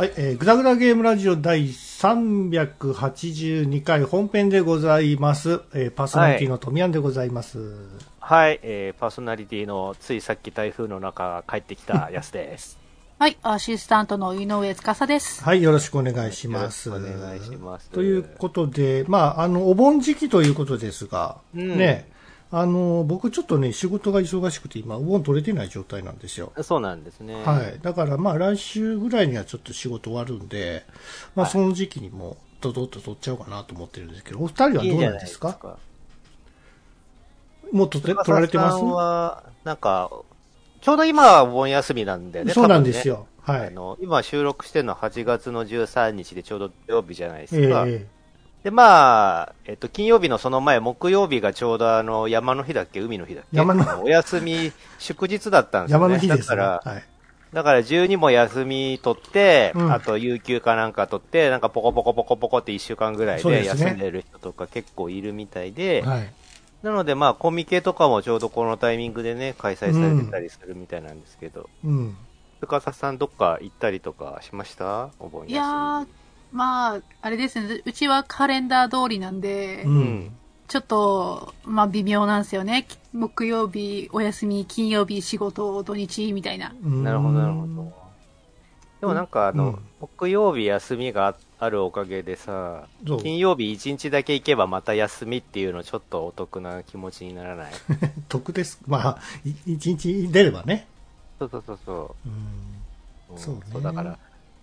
はい、えー、グダグダゲームラジオ第382回本編でございます。えー、パーソナリティのトミヤンでございます。はい、えー、パーソナリティのついさっき台風の中帰ってきた やすです。はい、アシスタントの井上司です。はい、よろしくお願いします。よろしくお願いしますということで、まあ、あの、お盆時期ということですが、うんね、あの、僕ちょっとね、仕事が忙しくて今、お盆取れてない状態なんですよ。そうなんですね。はい。だからまあ来週ぐらいにはちょっと仕事終わるんで、まあその時期にもドドッと取っちゃおうかなと思ってるんですけど、お二人はどうなんですすか？もう取って取られてま翼さんは、なんか、ちょうど今はお盆休みなんだよね。すそうなんですよ。はい。あの、今収録してるのは8月の13日でちょうど土曜日じゃないでえすか。えで、まあ、えっと、金曜日のその前、木曜日がちょうどあの、山の日だっけ？海の日だっけ？山のお休み、祝日だったんですよね。山の日ですね。だから、はい。だから12も休み取って、うんあと有給かなんか取って、なんかポコポコポコポコって1週間ぐらいで休んでる人とか結構いるみたいで、はい。なのでまあコミケとかもちょうどこのタイミングでね、開催されてたりするみたいなんですけど、うん。深澤さんどっか行ったりとかしました？お盆休み。いやー、まあ、あれですね、うちはカレンダー通りなんで、う。うんん。ちょっと、まあ微妙なんですよね。木曜日お休み、金曜日仕事、土日みたいな。うんなるほど、なるほど。でもなんかあの、うん木曜日休みがあるおかげでさ、そう金曜日1日だけ行けばまた休みっていうのちょっとお得な気持ちにならない？得です。まあ、い一日出ればね。そうそうそうそうん。う。そうねだから、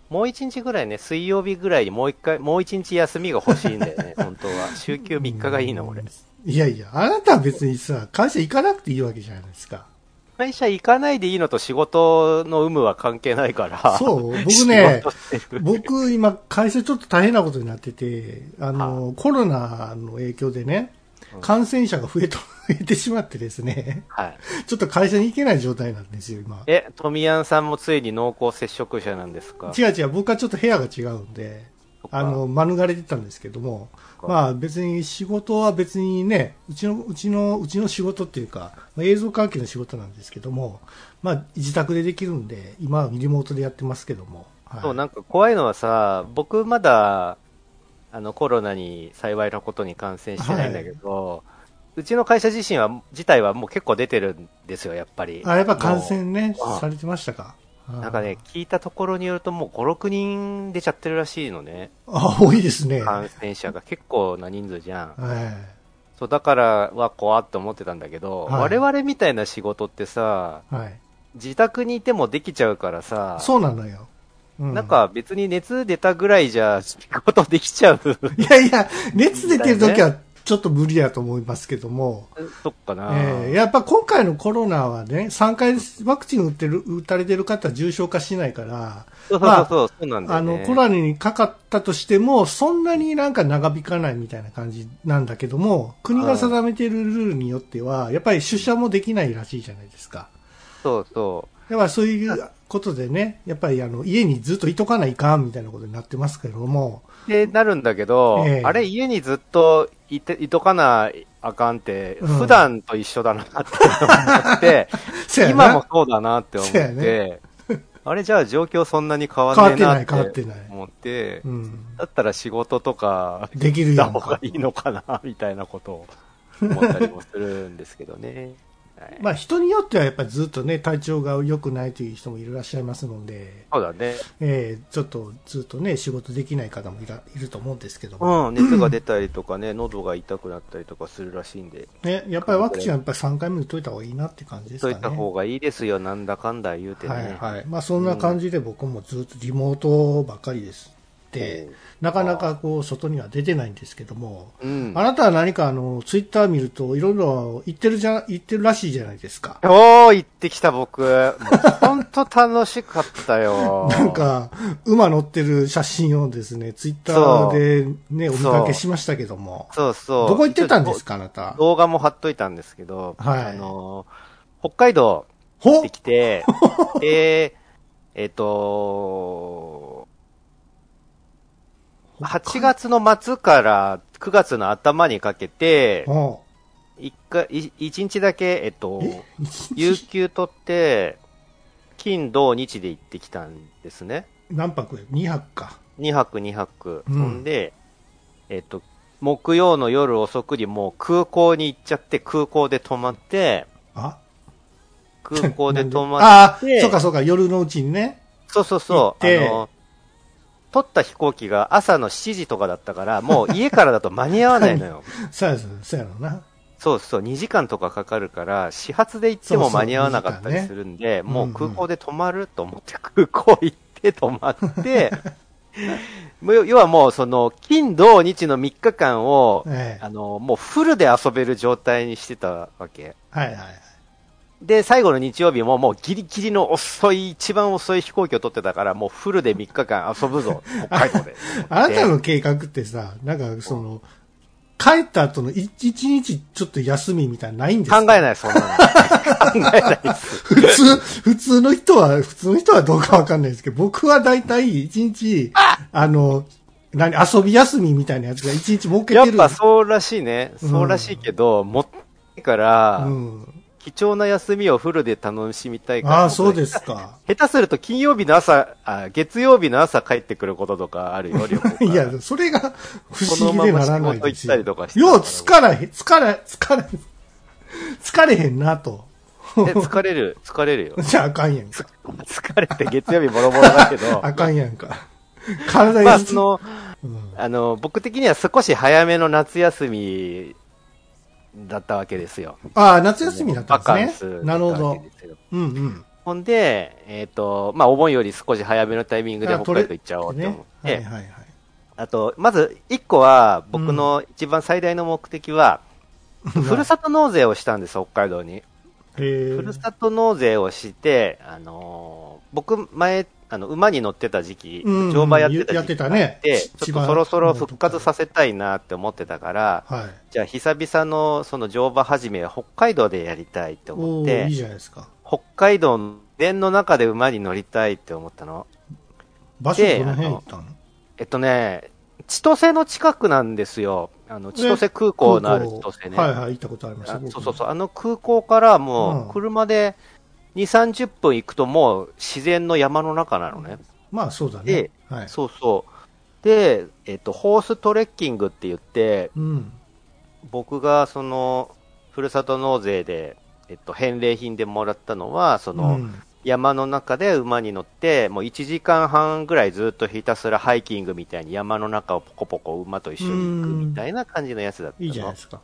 もう一日ぐらいね、水曜日ぐらいにもう一回、もう一日休みが欲しいんだよね、本当は。週休3日がいいの、俺。いやいや、あなたは別にさ、会社行かなくていいわけじゃないですか。会社行かないでいいのと仕事の有無は関係ないから。そう僕ね僕、今、会社ちょっと大変なことになってて、あの、コロナの影響でね、感染者が増えと、増えてしまってですね、はい。ちょっと会社に行けない状態なんですよ、今。え、富山さんもついに濃厚接触者なんですか？違う違う、僕はちょっと部屋が違うんで、あの、免れてたんですけども、まあ別に仕事は別にね、うちの、うちの、うちの仕事っていうか、まあ映像関係の仕事なんですけども、まあ自宅でできるんで、今はリモートでやってますけども。はい。そう、なんか怖いのはさ、僕まだ、あの、コロナに幸いなことに感染してないんだけど、うちの会社自身は、自体はもう結構出てるんですよ、やっぱり。あ、やっぱ感染ねされてましたか？なんかね、聞いたところによるともう5、6人出ちゃってるらしいのね。あ、多いですね。は感染者が結構な人数じゃん。い。そう、だからは怖って思ってたんだけど、はい我々みたいな仕事ってさ、はい。自宅にいてもできちゃうからさ、そうなのよ。うなん、か別に熱出たぐらいじゃ仕事できちゃう。いやいや、熱出てる時はちょっと無理だと思いますけども、そっかな、えーやっぱ今回のコロナはね、3回ワクチン打ってる、打たれてる方は重症化しないから、そうそうまあそう、そうなんだよね。あの、コロナにかかったとしても、そんなになんか長引かないみたいな感じなんだけども、国が定めているルールによっては、やっぱり出社もできないらしいじゃないですか。そうそだからそういうことでね、やっぱりあの、家にずっといとかないかんみたいなことになってますけれども、う。で、なるんだけど、ええあれ家にずっといて、いとかなあかんって、うん普段と一緒だなって思って、今もそうだなって思って、あれじゃあ状況そんなに変わんないなって変わってない思って、うん。だったら仕事とか、できる。方がいいのかな、みたいなことを思ったりもするんですけどね。はいまあ人によってはやっぱりずっとね、体調が良くないという人もいらっしゃいますので、そうだね。えーちょっとずっとね、仕事できない方もいらいると思うんですけども、うん、熱が出たりとかね、喉が痛くなったりとかするらしいんで、ね、やっぱりワクチンはやっぱり3回目打っといた方がいいなって感じですかね。そういった方がいいですよ、なんだかんだ言うてね。はいはい。まあそんな感じで僕もずっとリモートばっかりです。なかなかこう外には出てないんですけども、うん。あなたは何かあの、ツイッター見るといろいろ言ってるじゃ、言ってるらしいじゃないですか。おー、行ってきた僕。ほんと楽しかったよ。なん、か、馬乗ってる写真をですね、ツイッターでね、お見かけしましたけども。そうそう。どこ行ってたんですか、あなた？動画も貼っといたんですけど、はいあの、北海道行ほってきて、で、えっ、と、8月の末から9月の頭にかけて、ほ一回、い一日だけ、えっと有給取って、金、土、日で行ってきたんですね。何泊 ?2 泊か。2泊2泊。うんほんで、えっ、と、木曜の夜遅くにもう空港に行っちゃって、空港で泊まって、あ？空港で 泊まああって、そうかそうか、夜のうちにね。そうそう行そう。あの、取った飛行機が朝の7時とかだったから、もう家からだと間に合わないのよ。そうや、そうやろうな。そうそう、2時間とかかかるから、始発で行っても間に合わなかったりするんで、そうそうもう空港で泊まると思って空港行って泊まって、要はもうその、金土日の3日間を、ええあの、もうフルで遊べる状態にしてたわけ。はいはいはい。で、最後の日曜日ももうギリギリの遅い、一番遅い飛行機を取ってたから、もうフルで3日間遊ぶぞ、北海道で。あなたの計画ってさ、なんかその、帰った後の一一日ちょっと休みみたいなのないんですか？考えない、そんなの。考えないです。普通、普通の人は、普通の人はどうかわかんないですけど、僕は大体一日、あの、何、遊び休みみたいなやつが一日設けてる。やっぱそうらしいね。うんそうらしいけど、もったいないから、うん。貴重な休みをフルで楽しみたいから。ああ、そうですか。下手すると金曜日の朝、あ月曜日の朝帰ってくることとかあるよ、いや、それが不思議でならないですよ。このまま仕事行ったりとかしてよう疲れ疲れ、疲れ、疲れへんなと。え疲れる、疲れるよ。じゃああかんやんか。疲れて月曜日ボロボロだけど、あかんやんか。体まあに、その、うんあの、僕的には少し早めの夏休みだったわけですよ。ああ、夏休みだったバんですね。なるほど。うんうん。ほんで、えっ、と、まあ、お盆より少し早めのタイミングであ北海道行っちゃおうって思って、ね。はいはいはい。あと、まず、一個は、僕の一番最大の目的は、ふるさと納税をしたんです、北海道に。ふるさと納税をして、あのー僕、前、あの、馬に乗ってた時期、うん乗馬やってた時期てたねで、ちちょっとそろそろ復活させたいなって思ってたから、はい。じゃあ久々のその乗馬始めは北海道でやりたいって思っおーいいて、じゃないですか。北海道の伝の中で馬に乗りたいって思ったの。場所どの辺行ったの？えっとね、千歳の近くなんですよ。あの、千歳空港のある千歳ね。はいはい、行ったことありますあ僕そうそうそう。あの空港からもうんう、車で2、30分行くともう自然の山の中なのね。まあそうだねで。はい。そうそう。で、えっと、ホーストレッキングって言って、うん。僕がその、ふるさと納税で、えっと、返礼品でもらったのは、その、うん山の中で馬に乗って、もう1時間半ぐらいずっとひたすらハイキングみたいに山の中をポコポコ馬と一緒に行くみたいな感じのやつだったの。いいじゃないですか。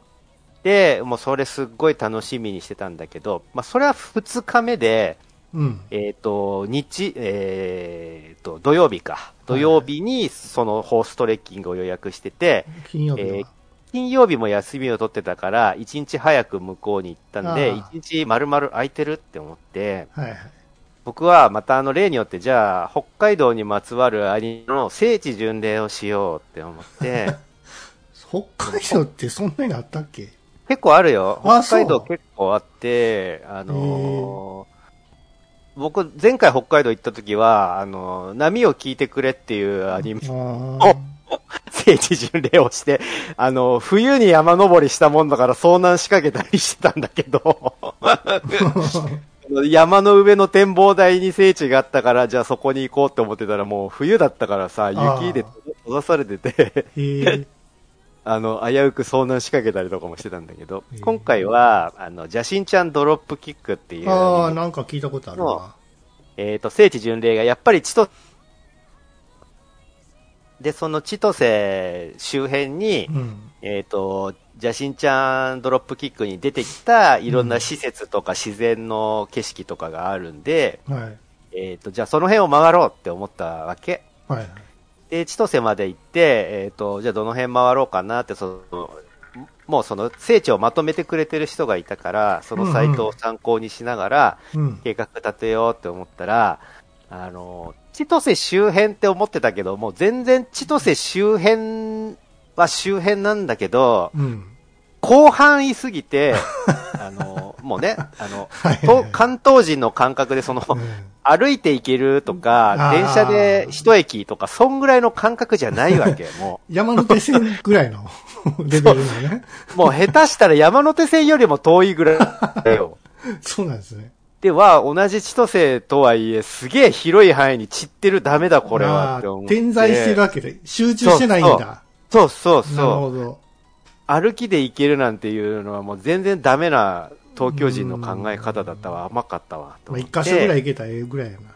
で、もうそれすっごい楽しみにしてたんだけど、まあそれは2日目で、うん。えっ、と、日、えっ、と、土曜日か。土曜日にそのホーストレッキングを予約してて、金曜日は。えー金曜日も休みを取ってたから、1日早く向こうに行ったんで、ああ1日丸々空いてるって思って、はいはい。僕はまたあの例によって、じゃあ、北海道にまつわるアニメの聖地巡礼をしようって思って、北海道ってそんなにあったっけ？結構あるよ。あ北海道結構あって、あのー僕、前回北海道行った時は、あのー波を聞いてくれっていうアニメ、あ 聖地巡礼をして、あのー冬に山登りしたもんだから遭難しかけたりしてたんだけど、あ。山の上の展望台に聖地があったから、じゃあそこに行こうって思ってたらもう冬だったからさ、雪で閉ざされてて。あの、危うく遭難しかけたりとかもしてたんだけど今回は、あの、邪神ちゃんドロップキックっていうああ、なんか聞いたことあるな。えっ、と、聖地巡礼がやっぱり千歳、で、その千歳周辺に、うん。えっ、と、邪神ちゃんドロップキックに出てきたいろんな施設とか自然の景色とかがあるんで、はい。えっ、と、じゃあその辺を回ろうって思ったわけ。はいはい。で、千歳まで行って、えっ、と、じゃあどの辺回ろうかなって、その、もうその聖地をまとめてくれてる人がいたから、そのサイトを参考にしながら、うん。計画立てようって思ったら、あの、千歳周辺って思ってたけど、もう全然千歳周辺は周辺なんだけど、うん。広範囲すぎて、あの、もうね、あの、はいと関東人の感覚でその、うん歩いて行けるとか、電車で一駅とか、そんぐらいの感覚じゃないわけ。も山手線ぐらいの レベルのね。う、もう下手したら山手線よりも遠いぐらいだよ。そうなんですね。では、同じ千歳とはいえ、すげえ広い範囲に散ってるダメだ、これはって思って。点在してるわけで、集中してないんだ。そうそうなるそう。ほど。歩きで行けるなんていうのはもう全然ダメな東京人の考え方だったわ。甘かったわ。とまあ、思って一箇所ぐらい行けたらええぐらいやな。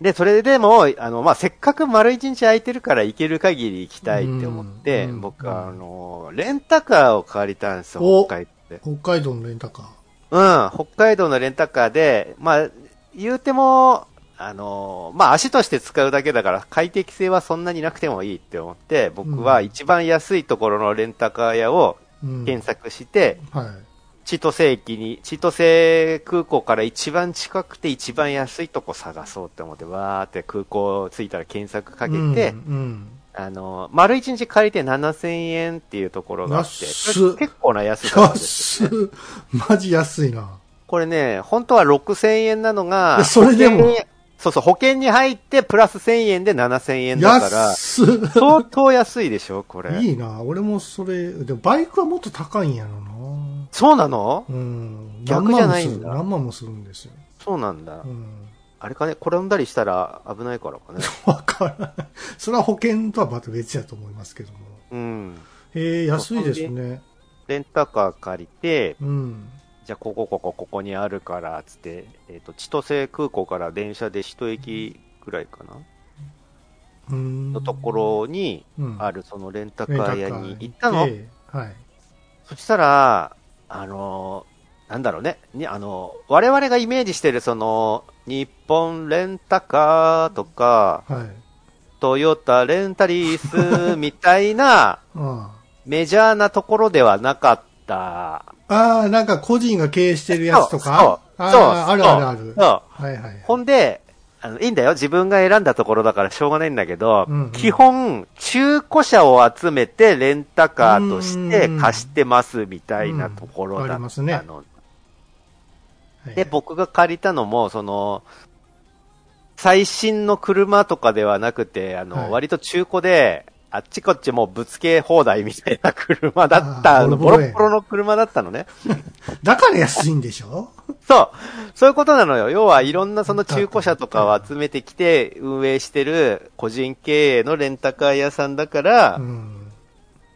で、それでも、あの、まあ、せっかく丸一日空いてるから行ける限り行きたいって思って、うん僕は、あの、レンタカーを借りたんですよ、お北海道で。北海道のレンタカー。うん、北海道のレンタカーで、まあ、言うても、あの、まあ、足として使うだけだから、快適性はそんなになくてもいいって思って、僕は一番安いところのレンタカー屋をうん。検索して、はい。千歳駅に、千歳空港から一番近くて一番安いとこ探そうって思って、わーって空港着いたら検索かけて、うんうん。あの、丸一日借りて7000円っていうところがあって、結構な安さですよ、ね。安っ。マジ安いな。これね、本当は6000円なのが、えそれでも？保険にそうそう、保険に入ってプラス1000円で7000円だから。相当安いでしょ、これ。いいな。俺もそれ、でもバイクはもっと高いんやろな。そうなの？うん。逆じゃないんだ何万もする何万もするんですよ。そうなんだ。うん。あれかね、転んだりしたら危ないからかね。わからない。それは保険とはまた別やと思いますけども。うん。へえ、安いですね。レンタカー借りて、うん。じゃあ、ここ、ここ、ここにあるから、つって、えっ、と、千歳空港から電車で一駅ぐらいかな？うん。のところにうんある、そのレンタカー屋ーに行ったの行ってはい。そしたら、あのーなんだろうね。に、あのー我々がイメージしてる、その、日本レンタカーとか、はい。トヨタレンタリースみたいな、あ メジャーなところではなかった。あ。ああ、なんか個人が経営してるやつとか？そうそうあるあるある。そう。はいはい。ほんで、あの、いいんだよ。自分が選んだところだからしょうがないんだけど、うんうん。基本、中古車を集めてレンタカーとして貸してますみたいなところうんだったありますね。の。はい。で、僕が借りたのも、その、最新の車とかではなくて、あの、はい。割と中古で、あっちこっちもうぶつけ放題みたいな車だった、あのボロボロの車だったのね。だから安いんでしょ？そう。そういうことなのよ。要はいろんなその中古車とかを集めてきて運営してる個人経営のレンタカー屋さんだから、うん。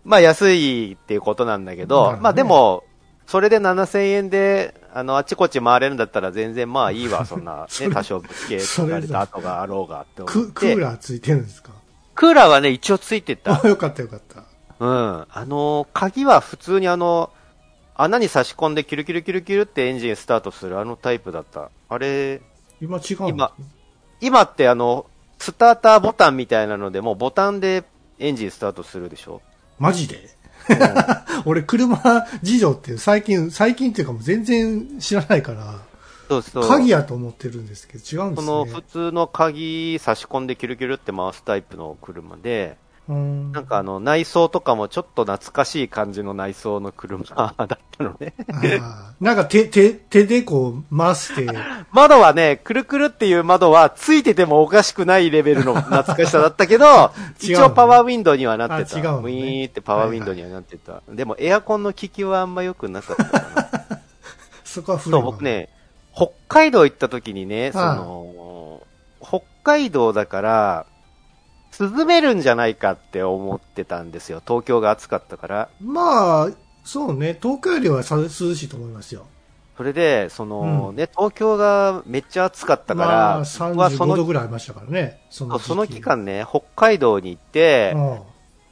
まあ安いっていうことなんだけど、まあでも、それで7000円で、あの、あちこち回れるんだったら全然まあいいわ、そんな、ね、多少ぶつけられた跡があろうがって思ク、って。クーラーついてるんですか？クーラーはね、一応ついてた。あ、よかったよかった。うん。あの、鍵は普通にあの、穴に差し込んでキュルキュルキュルキュルってエンジンスタートするあのタイプだった。あれ、今違うの？今今ってあの、スターターボタンみたいなので、もうボタンでエンジンスタートするでしょ。マジで？俺、車事情って最近、最近っていうかもう全然知らないから、そうそう。鍵やと思ってるんですけど、違うんですね。その普通の鍵差し込んでキュルキュルって回すタイプの車で、うんなんかあの内装とかもちょっと懐かしい感じの内装の車 だったのね。なんか手、手、手でこう回して、窓はね、くるくるっていう窓はついててもおかしくないレベルの 懐かしさだったけど、ね一応パワーウィンドウにはなってた。あ違うのねウィーンってパワーウィンドウにはなってた。でもエアコンの効きはあんま良くなかったかな。そこは古いそう、わ僕。ね、北海道行った時にね、そはいの、北海道だから、涼めるんじゃないかって思ってたんですよ。東京が暑かったから。まあ、そうね、東京よりはさ涼しいと思いますよ。それで、その、うんね、東京がめっちゃ暑かったから、まあ、僕はそ35度の、ぐらいありましたからね。その時その期間ね、北海道に行って、うん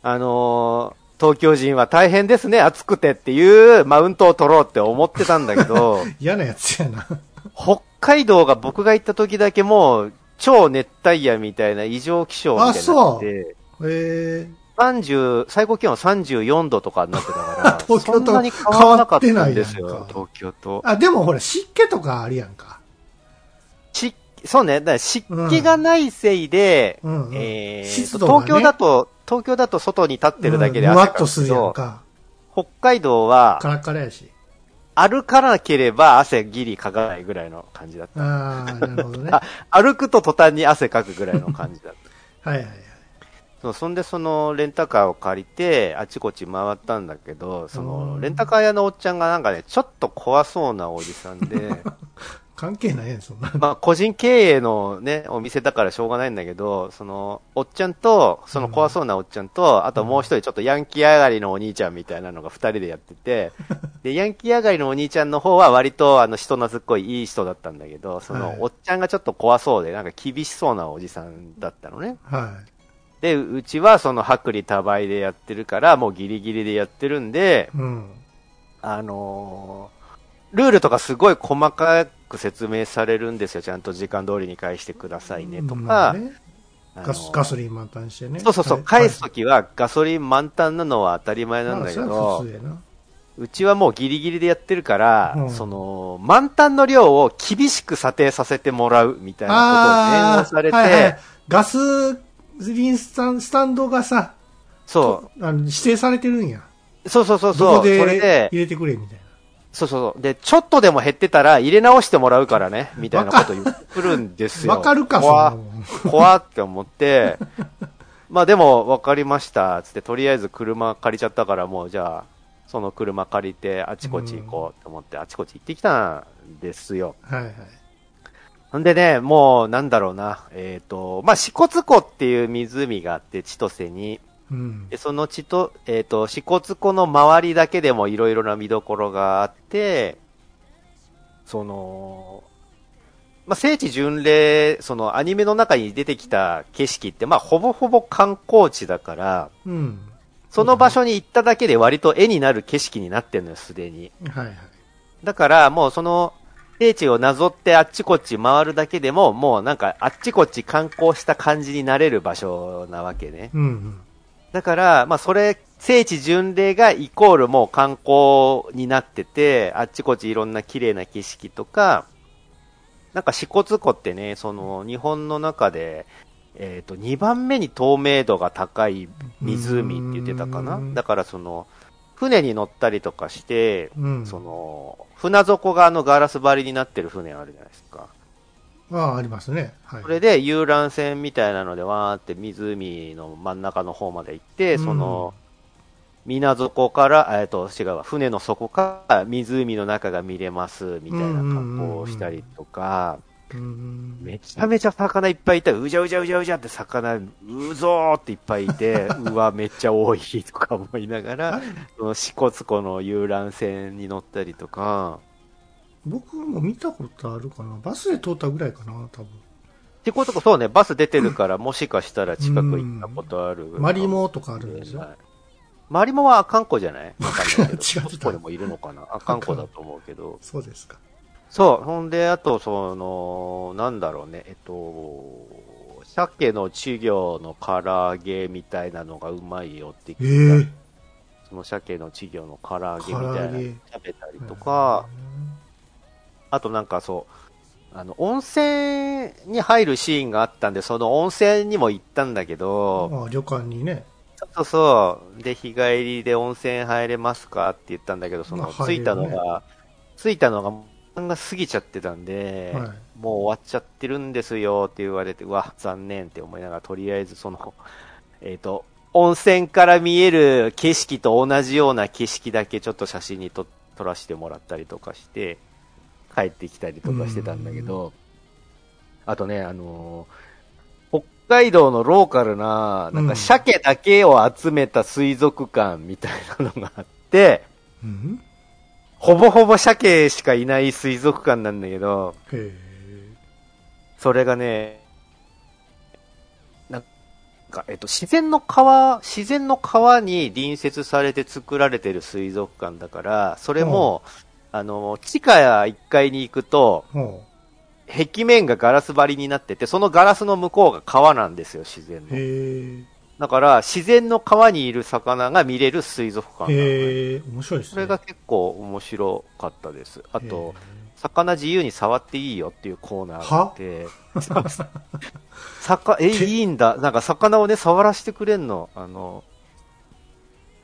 あのー東京人は大変ですね、暑くてっていうマウントを取ろうって思ってたんだけど、嫌なやつやな。北海道が僕が行った時だけもう、超熱帯夜みたいな異常気象みたいになって。て、え30、最高気温34度とかになってたから、東京と変わらなかったんですよ。東京と。ー、。あ、でもほら、湿気とかあるやんか。湿そうね、だ湿気がないせいで、うんうんえ東京だと、東京だと外に立ってるだけで汗かくっとするやんけど、か。北海道はカラッカラやし。歩かなければ汗ギリかかないぐらいの感じだった。ああ、なるほどね。あ歩くと途端に汗かくぐらいの感じだった。はいはいはい。そうそんでそのレンタカーを借りて、あちこち回ったんだけど、そうのんレンタカー屋のおっちゃんがなんかね、ちょっと怖そうなおじさんで、関係ないやん、そんな。まあ、個人経営のね、お店だからしょうがないんだけど、その、おっちゃんと、その怖そうなおっちゃんと、あともう一人ちょっとヤンキー上がりのお兄ちゃんみたいなのが二人でやってて、で、ヤンキー上がりのお兄ちゃんの方は割と、あの、人懐っこいいい人だったんだけど、その、はいおっちゃんがちょっと怖そうで、なんか厳しそうなおじさんだったのね。はで、うちはその薄利多売でやってるから、もうギリギリでやってるんで、い。うん。あのールールとかすごい細かく説明されるんですよ。ちゃんと時間通りに返してくださいねとか。まあねガスガソリン満タンしてね。そうそうそう、はい返すときはガソリン満タンなのは当たり前なんだけど。うちはもうギリギリでやってるから、うんその、満タンの量を厳しく査定させてもらうみたいなことを念をされて、はいはいガスリンスタンスタンドがさ、そあの指定されてるんや。う、そうそうそうどそう、それで、入れてくれみたいな。そうそうそう。で、ちょっとでも減ってたら入れ直してもらうからね、みたいなこと言ってくるんですよ。わかるか、そ怖怖って思って、まあでも分かりました、つって、とりあえず車借りちゃったからもうじゃあ、その車借りてあちこち行こうと思って、あちこち行ってきたんですよ。はいはい。ほんでね、もうなんだろうな、えっ、と、まあ、支笏湖っていう湖があって、千歳に。うんで、。その千と、えっ、と、支笏湖の周りだけでもいろいろな見どころがあって、その、まあ、聖地巡礼、そのアニメの中に出てきた景色って、まあ、ほぼほぼ観光地だから、うん。その場所に行っただけで割と絵になる景色になってるのよ、すでに。はいはい。だから、もうその、聖地をなぞってあっちこっち回るだけでも、もうなんかあっちこっち観光した感じになれる場所なわけね。うんうん。だから、まあそれ、聖地巡礼がイコールもう観光になってて、あっちこっちいろんな綺麗な景色とか、なんか支笏湖ってね、その日本の中で、えっ、と、2番目に透明度が高い湖って言ってたかな？うんだからその、船に乗ったりとかして、うん。その、船底があのガラス張りになってる船あるじゃないですか。ああ、ありますね。はい。それで遊覧船みたいなのでわーって湖の真ん中の方まで行って、うんその、港底から、えっと、違うわ、船の底から湖の中が見れます、みたいな格好をしたりとか、うん。めちゃめちゃ魚いっぱいいた。うじゃうじゃうじゃうじゃって魚、うぞーっていっぱいいて、うわ、めっちゃ多いとか思いながら、その支笏湖の遊覧船に乗ったりとか、僕も見たことあるかな。バスで通ったぐらいかな、多分。ってことか、そうね、バス出てるから、もしかしたら近く行ったことある。マリモとかあるんですよ。マリモはアカンコじゃない？わかんないけど。違ってたアカンコでもいるのかな？アカンコだと思うけど。そうですか。そう、ほんで、あと、その、なんだろうね、えっと、鮭の稚魚の唐揚げみたいなのがうまいよってえ聞いた。えその鮭の稚魚の唐揚げみたいなの食べたりとか、あとなんかそう、あの、温泉に入るシーンがあったんで、その温泉にも行ったんだけど、ああ旅館にね。そうそう。で、日帰りで温泉入れますかって言ったんだけど、その、着いたのが、着いたのが、時間が過ぎちゃってたんで、はいもう終わっちゃってるんですよって言われて、うわ、残念って思いながら、とりあえずその、えっ、と、温泉から見える景色と同じような景色だけちょっと写真に撮撮らせてもらったりとかして、帰ってきたりとかしてたんだけど、あとね、あのー北海道のローカルな、なんかうん。鮭だけを集めた水族館みたいなのがあって、うん？ほぼほぼ鮭しかいない水族館なんだけど、へそれがね、なんか、えっと、自然の川、自然の川に隣接されて作られてる水族館だから、それも、あの、地下1階に行くと、壁面がガラス張りになってて、そのガラスの向こうが川なんですよ、自然う。の。だから、自然の川にいる魚が見れる水族館なのねへえ。面白いですね。それが結構面白かったです。あとへ、魚自由に触っていいよっていうコーナーがあって、魚、え、いいんだ。なんか魚をね、触らせてくれんの。あの、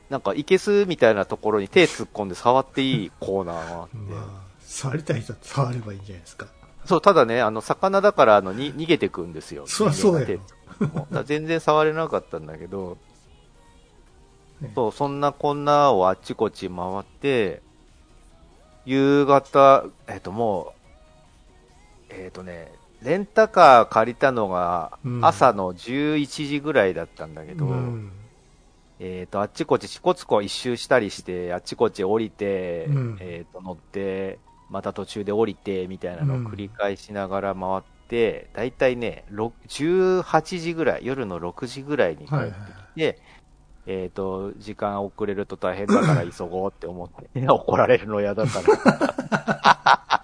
なんか、いけすみたいなところに手突っ込んで触っていいコーナーがあって。まあ、触りたい人は触ればいいんじゃないですか。そう、ただね、あの、魚だから、あの、に、逃げてくんですよ。そりゃそうやろ全然触れなかったんだけど、ねそう、そんなこんなをあっちこっち回って、夕方、えっともう、えっ、とね、レンタカー借りたのがうん朝の11時ぐらいだったんだけど、うん。えっ、と、あっちこっちしこつこ一周したりして、あっちこっち降りて、うんえっ、と、乗って、また途中で降りて、みたいなのを繰り返しながら回って、だいたいね、ろ18時ぐらい、夜の6時ぐらいに帰ってはいはい。きて、えっ、と、時間遅れると大変だから急ごうって思って、怒られるの嫌だから。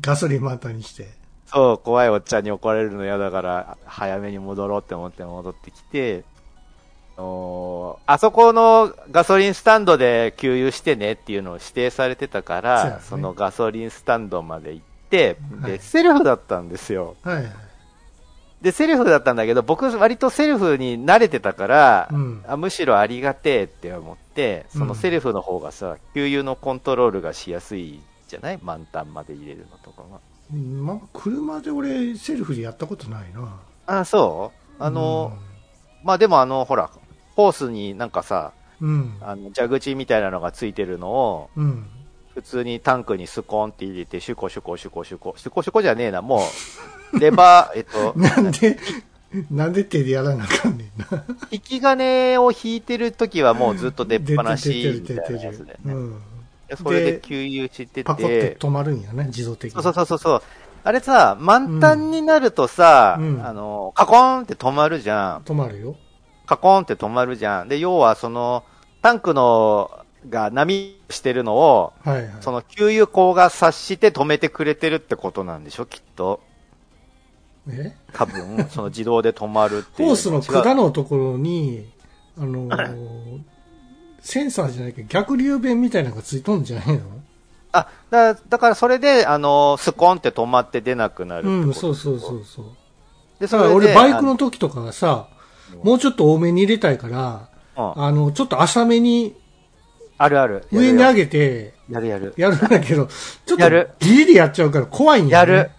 ガソリン満タンにして。そう、怖いおっちゃんに怒られるの嫌だから、早めに戻ろうって思って戻ってきて、おあそこのガソリンスタンドで給油してねっていうのを指定されてたから、そねそのガソリンスタンドまで行って、はいで、セルフだったんですよ。はいはい。で、セルフだったんだけど、僕割とセルフに慣れてたから、うんあむしろありがてえって思って、そのうんセルフの方がさ、給油のコントロールがしやすいじゃない？満タンまで入れるのとかが。うんまあ、車で俺、セルフでやったことないな。あ、そう？あの、まあでもあの、ほら、ホースになんかさ、うん。あの、蛇口みたいなのがついてるのを、うん。普通にタンクにスコーンって入れて、シュコシュコシュコシュコ、シュコシュコじゃねえな、もう、レバー、えっと、なんで、なんで手でやらなあかんねんな。引き金を引いてる時はもうずっと出っ放出し、みたいなやつだよね。うん。でそれで給油してパコってて、止まるんやね、自動的に。そうそうそうそう。あれさ、満タンになるとさ、うんあの、カコーンって止まるじゃん。止まるよ。カコーンって止まるじゃん。で、要はその、タンクの、が波してるのを、はいはい。その給油口が察して止めてくれてるってことなんでしょ、きっと。え？多分、その自動で止まるっていう。ホースの管のところに、あのーセンサーじゃないけど逆流弁みたいなのがついとんじゃないの？あ、だだからそれで、あの、スコンって止まって出なくなるうん、そうそうそうそう。で、それで俺バイクの時とかはさ、もうちょっと多めに入れたいから、あの、ちょっと浅めにあるある。上に上げげてやるやる。やるんだけど、ちょっとやるギリでやっちゃうから怖いんや、ね。やる。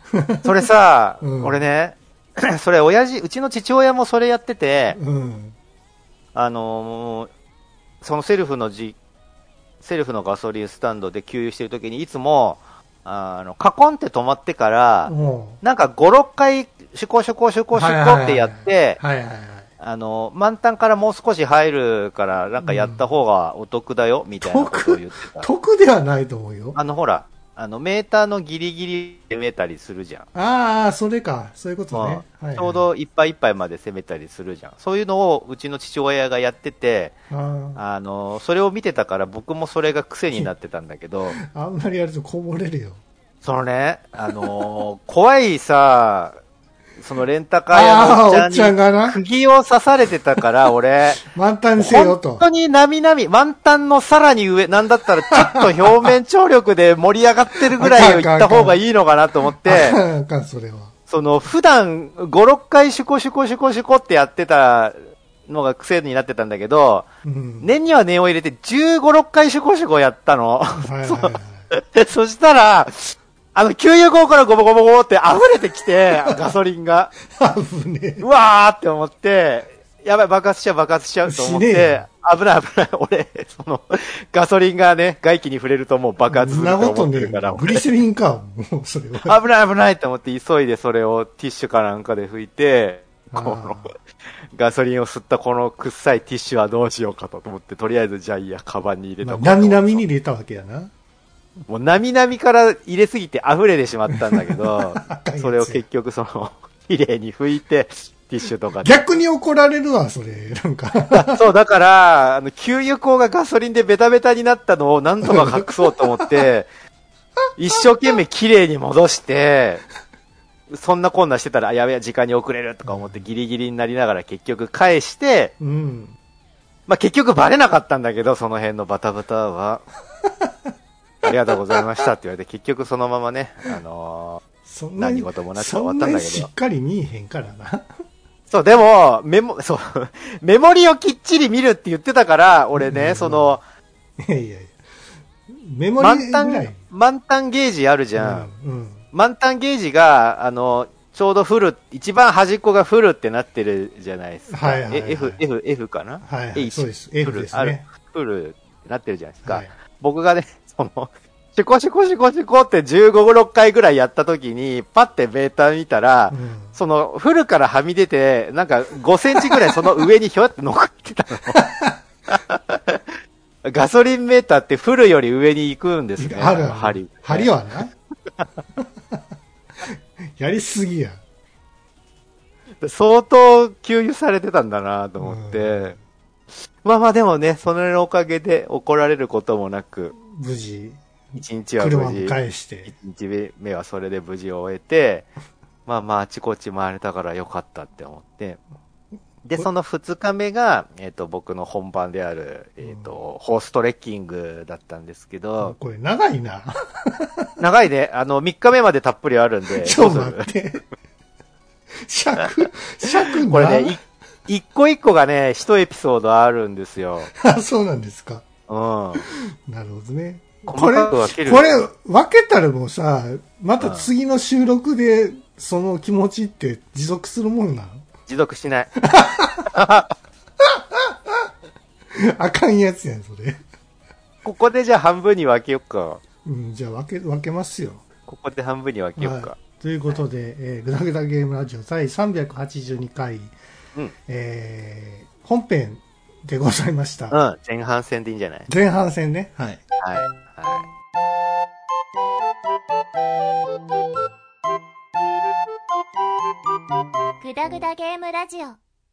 それさ、うん俺ね、それ親父、うちの父親もそれやってて、うん。あのーそのセルフのじ、セルフのガソリンスタンドで給油してるときにいつも、あの、カコンって止まってから、もなんか5、6回、シュコシュコシュコシュコってやって、はいはいはい。あの、満タンからもう少し入るから、なんかやった方がお得だよ、みたいなことを言ってた。得？ではないと思うよ。あの、ほら、あの、メーターのギリギリでめたりするじゃん。ああ、それか。そういうことね。まあはいはいちょうどいっぱいいっぱいまで攻めたりするじゃん。そういうのをうちの父親がやってて、あの、それを見てたから僕もそれが癖になってたんだけど、あんまりやるとこぼれるよ。そのね、あのー怖いさ、そのレンタカー屋のおっちゃんに釘を刺されてたから、俺、満タンにせよ本と。当になみなみ、満タンのさらに上、なんだったらちょっと表面張力で盛り上がってるぐらいを行った方がいいのかなと思って、あかん、それは。その普段5、6回シュコシュコシュコシュコってやってたのが癖になってたんだけど、うん。念には念を入れて15、6回シュコシュコやったの。はいはいはい。で そしたら、あの、給油口からゴボゴボゴボって溢れてきて、ガソリンが。危ねうわーって思って、やばい、爆発しちゃう、爆発しちゃうと思って、危ない危ない、俺、その、ガソリンがね、外気に触れるともう爆え。発するとことね思ってるから、グリセリンか、もうそれは。危ない危ないと思って急いでそれをティッシュかなんかで拭いて、このあ、ガソリンを吸ったこのくっさいティッシュはどうしようかと思って、とりあえずじゃあいいや、カバンに入れまあとこうとなみなみに入れたわけやな。もうなみなみから入れすぎて溢れてしまったんだけどそれを結局その、綺麗に拭いて、ティッシュとかで。逆に怒られるわ、それ。なんか。そう、だから、あの、給油口がガソリンでベタベタになったのをなんとか隠そうと思って、一生懸命綺麗に戻して、そんなこんなしてたら、あやべえ、時間に遅れるとか思ってギリギリになりながら結局返して、うん。まあ、結局バレなかったんだけど、その辺のバタバタは。ありがとうございましたって言われて、結局そのままね、あのそんなに何事もなく終わったんだけどしっかり見えへんからな。ーそう、でも、メモ、そう、メモリをきっちり見るって言ってたから、俺ね、うんその、いやいやいや。メモリ満。タン、満タンゲージあるじゃん。うん。うん。満タンゲージが、あの、ちょうどフル、一番端っこがフルってなってるじゃないですか。はいはいはいえ F、F、F かな？はいはいそうです F フルですねあるフルになってるじゃないですか。はい僕がね、その、シコシコシコシコって15、6回ぐらいやった時に、パッてメーター見たら、うんその、フルからはみ出て、なんか5センチぐらいその上にひょって残ってたの。ガソリンメーターってフルより上に行くんですね。あるある。針。針はな。やりすぎや。相当給油されてたんだなと思って。うんまあまあでもね、そのおかげで怒られることもなく、無事、1日は無事、返して。1日目はそれで無事終えて、まあまああちこち回れたからよかったって思って。で、その2日目が、えっ、と、僕の本番である、えっ、と、ホーストレッキングだったんですけど、これ長いな。長いね、あの、3日目までたっぷりあるんで、ちょっと待って。尺、尺なこれね、い一個一個がね、一エピソードあるんですよ。あ、そうなんですか。うん。なるほどね。こ細れ、これ、分けたらもうさ、また次の収録で、その気持ちって持続するもんなん持続しない。あかんやつやん、それ。ここでじゃあ半分に分けよっか。うん、じゃあ分け、分けますよ。ここで半分に分けよっか。はい、ということで、えー、グダグダゲームラジオ第382回、うん。えー、本編でございました。うん。前半戦でいいんじゃない？前半戦ね。はい。はい。はい。グダグダゲームラジオ